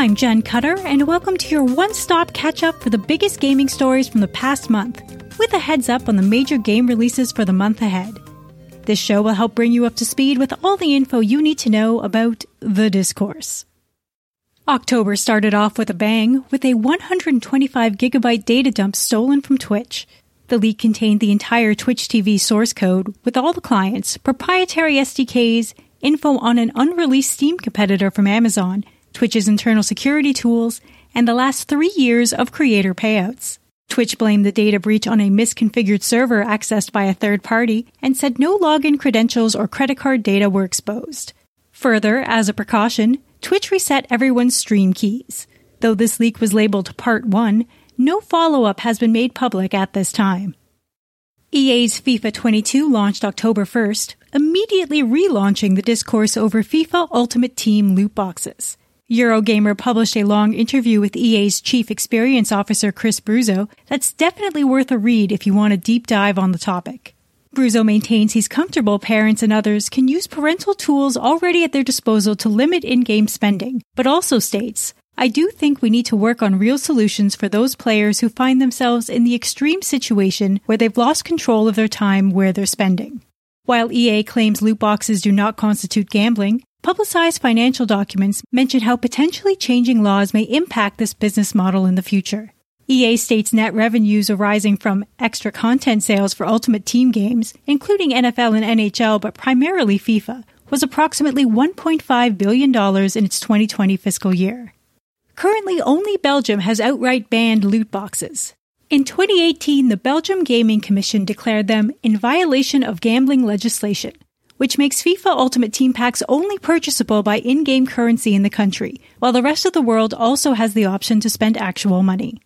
I'm Jen Cutter, and welcome to your one stop catch up for the biggest gaming stories from the past month, with a heads up on the major game releases for the month ahead. This show will help bring you up to speed with all the info you need to know about the discourse. October started off with a bang with a 125 gigabyte data dump stolen from Twitch. The leak contained the entire Twitch TV source code with all the clients, proprietary SDKs, info on an unreleased Steam competitor from Amazon, Twitch's internal security tools, and the last three years of creator payouts. Twitch blamed the data breach on a misconfigured server accessed by a third party and said no login credentials or credit card data were exposed. Further, as a precaution, Twitch reset everyone's stream keys. Though this leak was labeled Part 1, no follow up has been made public at this time. EA's FIFA 22 launched October 1st, immediately relaunching the discourse over FIFA Ultimate Team loot boxes. Eurogamer published a long interview with EA's Chief Experience Officer Chris Bruzzo that's definitely worth a read if you want a deep dive on the topic. Bruzzo maintains he's comfortable parents and others can use parental tools already at their disposal to limit in-game spending, but also states, I do think we need to work on real solutions for those players who find themselves in the extreme situation where they've lost control of their time where they're spending. While EA claims loot boxes do not constitute gambling, publicized financial documents mention how potentially changing laws may impact this business model in the future. EA states net revenues arising from extra content sales for Ultimate Team games, including NFL and NHL, but primarily FIFA, was approximately $1.5 billion in its 2020 fiscal year. Currently, only Belgium has outright banned loot boxes. In 2018, the Belgium Gaming Commission declared them in violation of gambling legislation, which makes FIFA Ultimate Team Packs only purchasable by in-game currency in the country, while the rest of the world also has the option to spend actual money.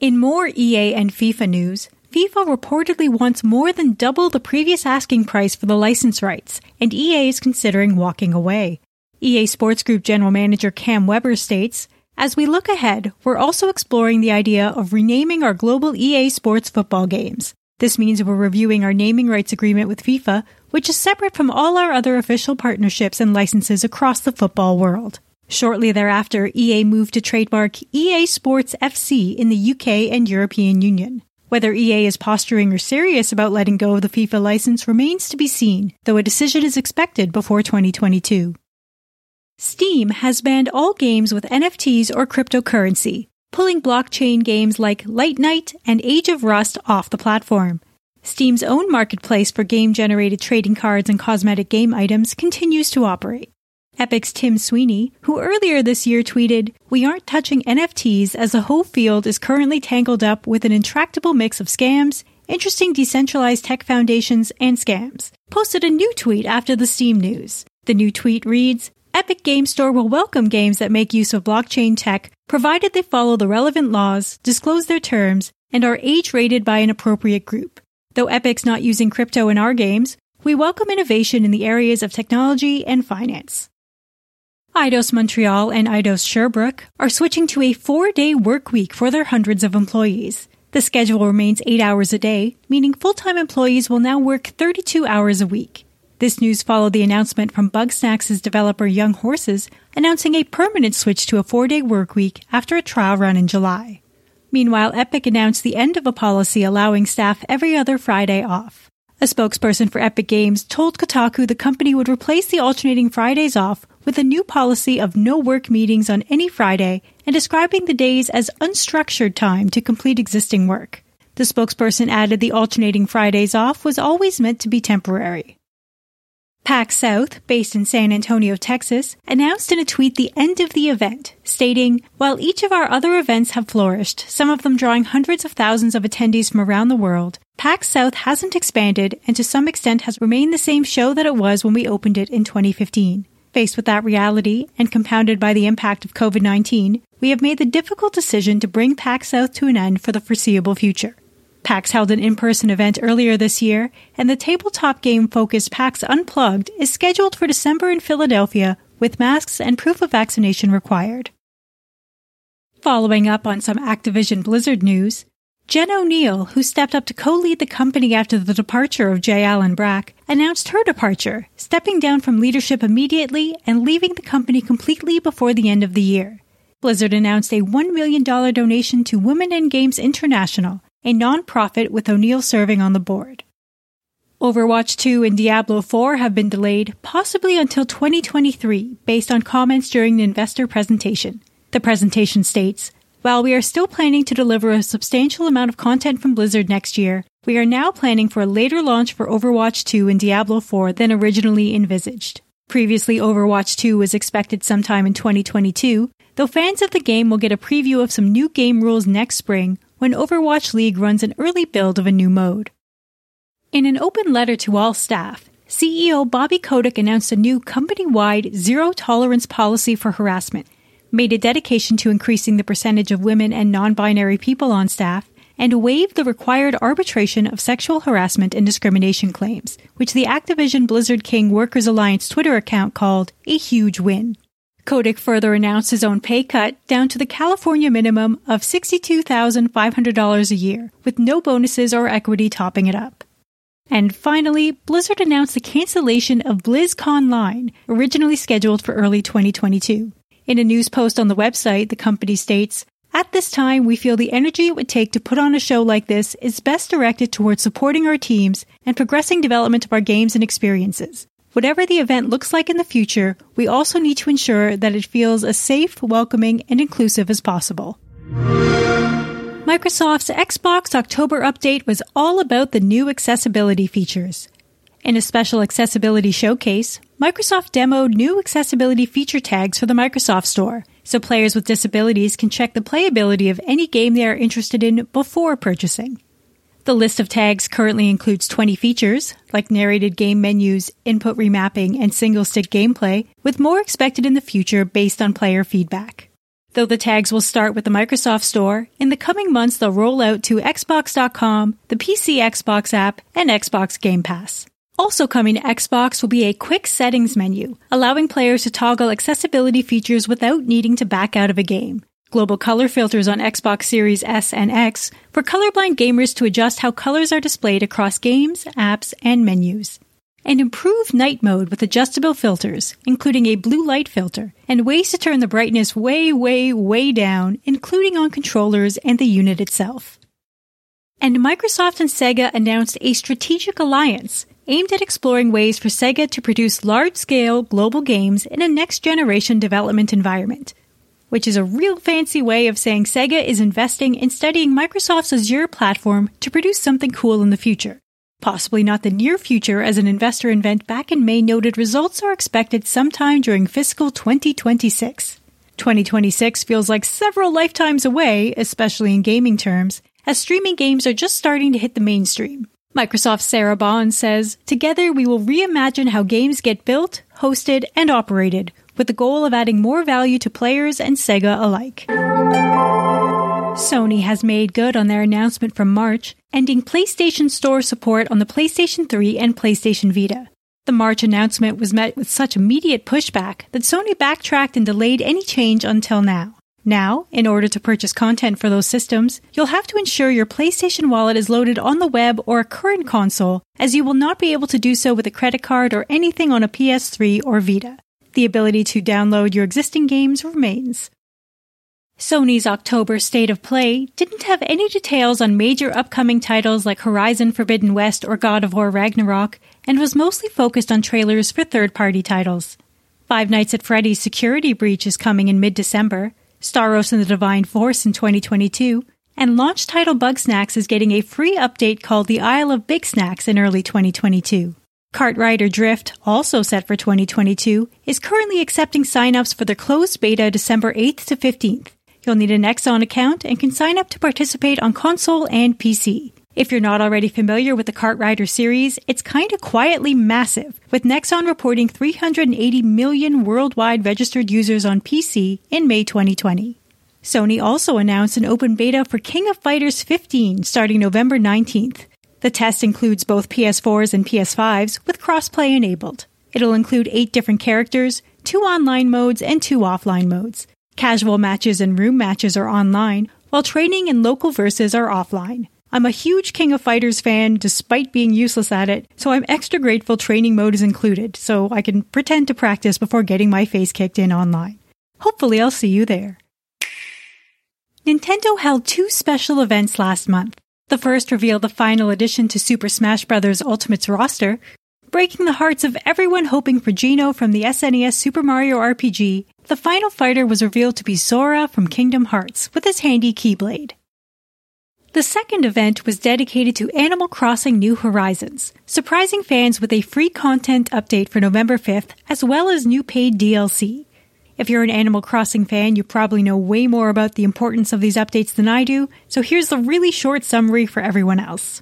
In more EA and FIFA news, FIFA reportedly wants more than double the previous asking price for the license rights, and EA is considering walking away. EA Sports Group General Manager Cam Weber states, As we look ahead, we're also exploring the idea of renaming our global EA Sports football games. This means we're reviewing our naming rights agreement with FIFA, which is separate from all our other official partnerships and licenses across the football world. Shortly thereafter, EA moved to trademark EA Sports FC in the UK and European Union. Whether EA is posturing or serious about letting go of the FIFA license remains to be seen, though a decision is expected before 2022. Steam has banned all games with NFTs or cryptocurrency, pulling blockchain games like Lightnite and Age of Rust off the platform. Steam's own marketplace for game generated trading cards and cosmetic game items continues to operate. Epic's Tim Sweeney, who earlier this year tweeted, We aren't touching NFTs as the whole field is currently tangled up with an intractable mix of scams, interesting decentralized tech foundations, and scams, posted a new tweet after the Steam news. The new tweet reads, Epic Game Store will welcome games that make use of blockchain tech, provided they follow the relevant laws, disclose their terms, and are age rated by an appropriate group. Though Epic's not using crypto in our games, we welcome innovation in the areas of technology and finance. Eidos Montreal and Eidos Sherbrooke are switching to a four day work week for their hundreds of employees. The schedule remains eight hours a day, meaning full time employees will now work 32 hours a week. This news followed the announcement from Bugsnax's developer Young Horses announcing a permanent switch to a four day work week after a trial run in July. Meanwhile, Epic announced the end of a policy allowing staff every other Friday off. A spokesperson for Epic Games told Kotaku the company would replace the alternating Fridays off with a new policy of no work meetings on any Friday and describing the days as unstructured time to complete existing work. The spokesperson added the alternating Fridays off was always meant to be temporary. PAX South, based in San Antonio, Texas, announced in a tweet the end of the event, stating, While each of our other events have flourished, some of them drawing hundreds of thousands of attendees from around the world, PAX South hasn't expanded and to some extent has remained the same show that it was when we opened it in 2015. Faced with that reality and compounded by the impact of COVID 19, we have made the difficult decision to bring PAX South to an end for the foreseeable future. PAX held an in person event earlier this year, and the tabletop game focused PAX Unplugged is scheduled for December in Philadelphia with masks and proof of vaccination required. Following up on some Activision Blizzard news, Jen Oneal, who stepped up to co-lead the company after the departure of J. Allen Brack, announced her departure, stepping down from leadership immediately and leaving the company completely before the end of the year. Blizzard announced a $1 million donation to Women in Games International, a non-profit with Oneal serving on the board. Overwatch 2 and Diablo 4 have been delayed, possibly until 2023, based on comments during the investor presentation. The presentation states, while we are still planning to deliver a substantial amount of content from Blizzard next year, we are now planning for a later launch for Overwatch 2 and Diablo 4 than originally envisaged. Previously, Overwatch 2 was expected sometime in 2022, though fans of the game will get a preview of some new game rules next spring when Overwatch League runs an early build of a new mode. In an open letter to all staff, CEO Bobby Kotick announced a new company wide zero tolerance policy for harassment made a dedication to increasing the percentage of women and non-binary people on staff, and waived the required arbitration of sexual harassment and discrimination claims, which the Activision Blizzard King Workers Alliance Twitter account called a huge win. Kotick further announced his own pay cut down to the California minimum of $62,500 a year, with no bonuses or equity topping it up. And finally, Blizzard announced the cancellation of BlizzConline, originally scheduled for early 2022. In a news post on the website, the company states, at this time, we feel the energy it would take to put on a show like this is best directed towards supporting our teams and progressing development of our games and experiences. Whatever the event looks like in the future, we also need to ensure that it feels as safe, welcoming, and inclusive as possible. Microsoft's Xbox October update was all about the new accessibility features. In a special accessibility showcase, Microsoft demoed new accessibility feature tags for the Microsoft Store, so players with disabilities can check the playability of any game they are interested in before purchasing. The list of tags currently includes 20 features, like narrated game menus, input remapping, and single stick gameplay, with more expected in the future based on player feedback. Though the tags will start with the Microsoft Store, in the coming months they'll roll out to Xbox.com, the PC Xbox app, and Xbox Game Pass. Also coming to Xbox will be a quick settings menu, allowing players to toggle accessibility features without needing to back out of a game. Global color filters on Xbox Series S and X for colorblind gamers to adjust how colors are displayed across games, apps, and menus. And improved night mode with adjustable filters, including a blue light filter, and ways to turn the brightness way, way, way down, including on controllers and the unit itself. And Microsoft and Sega announced a strategic alliance aimed at exploring ways for Sega to produce large scale global games in a next generation development environment. Which is a real fancy way of saying Sega is investing in studying Microsoft's Azure platform to produce something cool in the future. Possibly not the near future, as an investor event back in May noted results are expected sometime during fiscal 2026. 2026 feels like several lifetimes away, especially in gaming terms, as streaming games are just starting to hit the mainstream. Microsoft's Sarah Bond says, Together we will reimagine how games get built, hosted, and operated, with the goal of adding more value to players and Sega alike. Sony has made good on their announcement from March, ending PlayStation Store support on the PlayStation 3 and PlayStation Vita. The March announcement was met with such immediate pushback that Sony backtracked and delayed any change until now. Now, in order to purchase content for those systems, you'll have to ensure your PlayStation wallet is loaded on the web or a current console, as you will not be able to do so with a credit card or anything on a PS3 or Vita. The ability to download your existing games remains. Sony's October State of Play didn't have any details on major upcoming titles like Horizon Forbidden West or God of War Ragnarok, and was mostly focused on trailers for third party titles. Five Nights at Freddy's Security Breach is coming in mid December, Star Ocean The Divine Force in 2022, and launch title Bugsnax is getting a free update called The Isle of Bigsnax in early 2022. KartRider Drift, also set for 2022, is currently accepting signups for their closed beta December 8th to 15th. You'll need an Nexon account and can sign up to participate on console and PC. If you're not already familiar with the KartRider series, it's kinda quietly massive, with Nexon reporting 380 million worldwide registered users on PC in May 2020. Sony also announced an open beta for King of Fighters 15 starting November 19th. The test includes both PS4s and PS5s with crossplay enabled. It'll include eight different characters, two online modes, and two offline modes. Casual matches and room matches are online, while training and local verses are offline. I'm a huge King of Fighters fan despite being useless at it, so I'm extra grateful training mode is included so I can pretend to practice before getting my face kicked in online. Hopefully I'll see you there. Nintendo held two special events last month. The first revealed the final addition to Super Smash Bros. Ultimate's roster, breaking the hearts of everyone hoping for Geno from the SNES Super Mario RPG. The final fighter was revealed to be Sora from Kingdom Hearts with his handy Keyblade. The second event was dedicated to Animal Crossing New Horizons, surprising fans with a free content update for November 5th, as well as new paid DLC. If you're an Animal Crossing fan, you probably know way more about the importance of these updates than I do, so here's the really short summary for everyone else.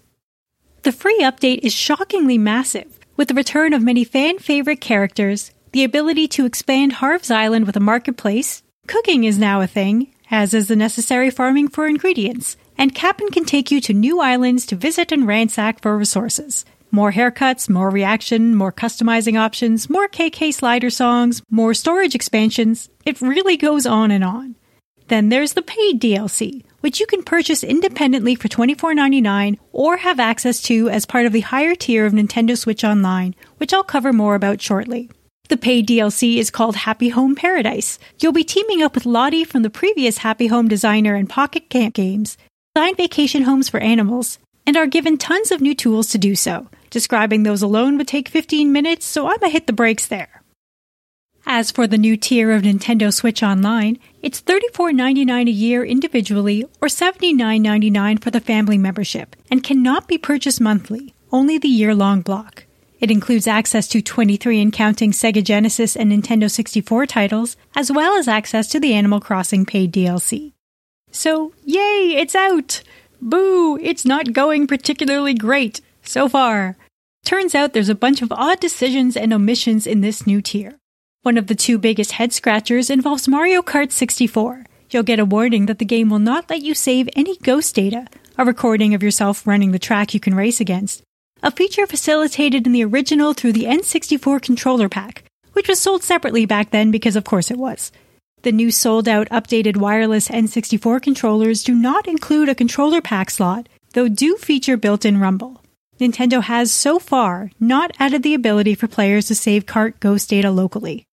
The free update is shockingly massive, with the return of many fan favorite characters, the ability to expand Harv's Island with a marketplace, cooking is now a thing, as is the necessary farming for ingredients, and Cap'n can take you to new islands to visit and ransack for resources. More haircuts, more reaction, more customizing options, more K.K. Slider songs, more storage expansions. It really goes on and on. Then there's the paid DLC, which you can purchase independently for $24.99 or have access to as part of the higher tier of Nintendo Switch Online, which I'll cover more about shortly. The paid DLC is called Happy Home Paradise. You'll be teaming up with Lottie from the previous Happy Home Designer and Pocket Camp games design vacation homes for animals, and are given tons of new tools to do so. Describing those alone would take 15 minutes, so I'ma hit the brakes there. As for the new tier of Nintendo Switch Online, it's $34.99 a year individually or $79.99 for the family membership and cannot be purchased monthly, only the year long block. It includes access to 23 and counting Sega Genesis and Nintendo 64 titles, as well as access to the Animal Crossing paid DLC. So, yay, it's out! Boo, it's not going particularly great so far. Turns out there's a bunch of odd decisions and omissions in this new tier. One of the two biggest head scratchers involves Mario Kart 64. You'll get a warning that the game will not let you save any ghost data, a recording of yourself running the track you can race against, a feature facilitated in the original through the N64 controller pack, which was sold separately back then because of course it was. The new sold out updated wireless N64 controllers do not include a controller pack slot, though do feature built in rumble. Nintendo has so far not added the ability for players to save cart ghost data locally.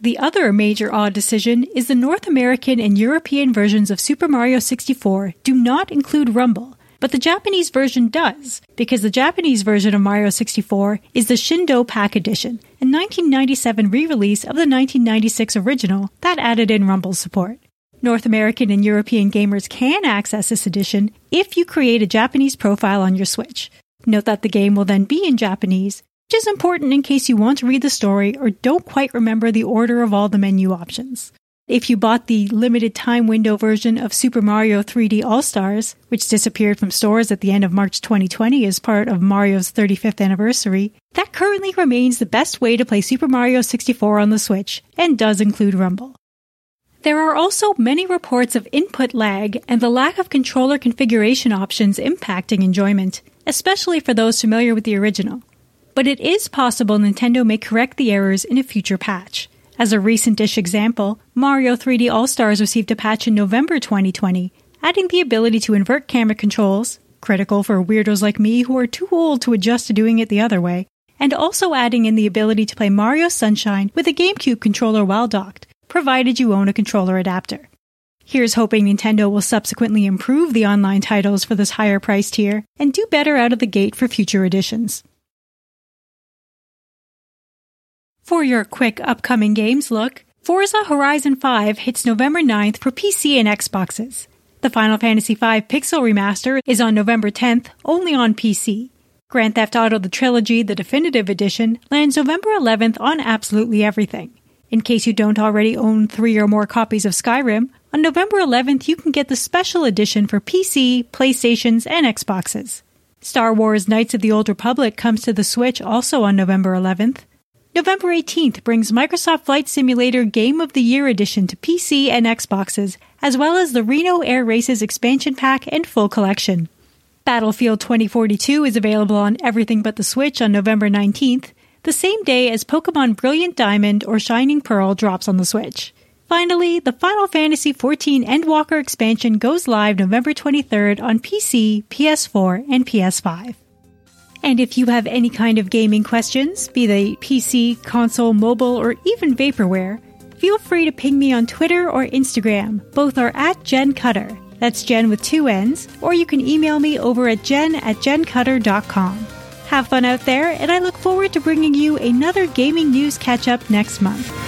The other major odd decision is the North American and European versions of Super Mario 64 do not include rumble, but the Japanese version does, because the Japanese version of Mario 64 is the Shindo Pack Edition, a 1997 re release of the 1996 original that added in Rumble support. North American and European gamers can access this edition if you create a Japanese profile on your Switch. Note that the game will then be in Japanese, which is important in case you want to read the story or don't quite remember the order of all the menu options. If you bought the limited time window version of Super Mario 3D All Stars, which disappeared from stores at the end of March 2020 as part of Mario's 35th anniversary, that currently remains the best way to play Super Mario 64 on the Switch and does include Rumble. There are also many reports of input lag and the lack of controller configuration options impacting enjoyment, especially for those familiar with the original. but it is possible Nintendo may correct the errors in a future patch. As a recent-ish example, Mario 3D All-Stars received a patch in November 2020, adding the ability to invert camera controls, critical for weirdos like me who are too old to adjust to doing it the other way, and also adding in the ability to play Mario Sunshine with a GameCube controller while docked, provided you own a controller adapter. Here's hoping Nintendo will subsequently improve the online titles for this higher price tier and do better out of the gate for future editions. For your quick upcoming games look, Forza Horizon 5 hits November 9th for PC and Xboxes. The Final Fantasy V Pixel Remaster is on November 10th, only on PC. Grand Theft Auto The Trilogy, the Definitive Edition, lands November 11th on absolutely everything. In case you don't already own three or more copies of Skyrim, on November 11th you can get the special edition for PC, PlayStations, and Xboxes. Star Wars Knights of the Old Republic comes to the Switch also on November 11th. November 18th brings Microsoft Flight Simulator Game of the Year Edition to PC and Xboxes, as well as the Reno Air Races expansion pack and full collection. Battlefield 2042 is available on everything but the Switch on November 19th, the same day as Pokemon Brilliant Diamond or Shining Pearl drops on the Switch. Finally, the Final Fantasy XIV Endwalker expansion goes live November 23rd on PC, PS4, and PS5. And if you have any kind of gaming questions, be they PC, console, mobile, or even vaporware, feel free to ping me on Twitter or Instagram. Both are at Jen Cutter. That's Jen with two N's, or you can email me over at jen at jencutter.com. Have fun out there, and I look forward to bringing you another gaming news catch up next month.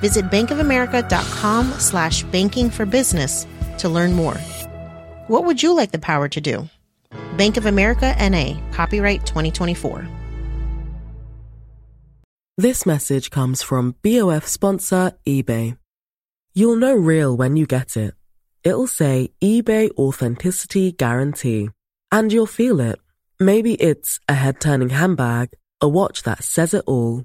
Visit bankofamerica.com slash banking for business to learn more. What would you like the power to do? Bank of America NA, copyright 2024. This message comes from BOF sponsor eBay. You'll know real when you get it. It'll say eBay Authenticity Guarantee. And you'll feel it. Maybe it's a head turning handbag, a watch that says it all,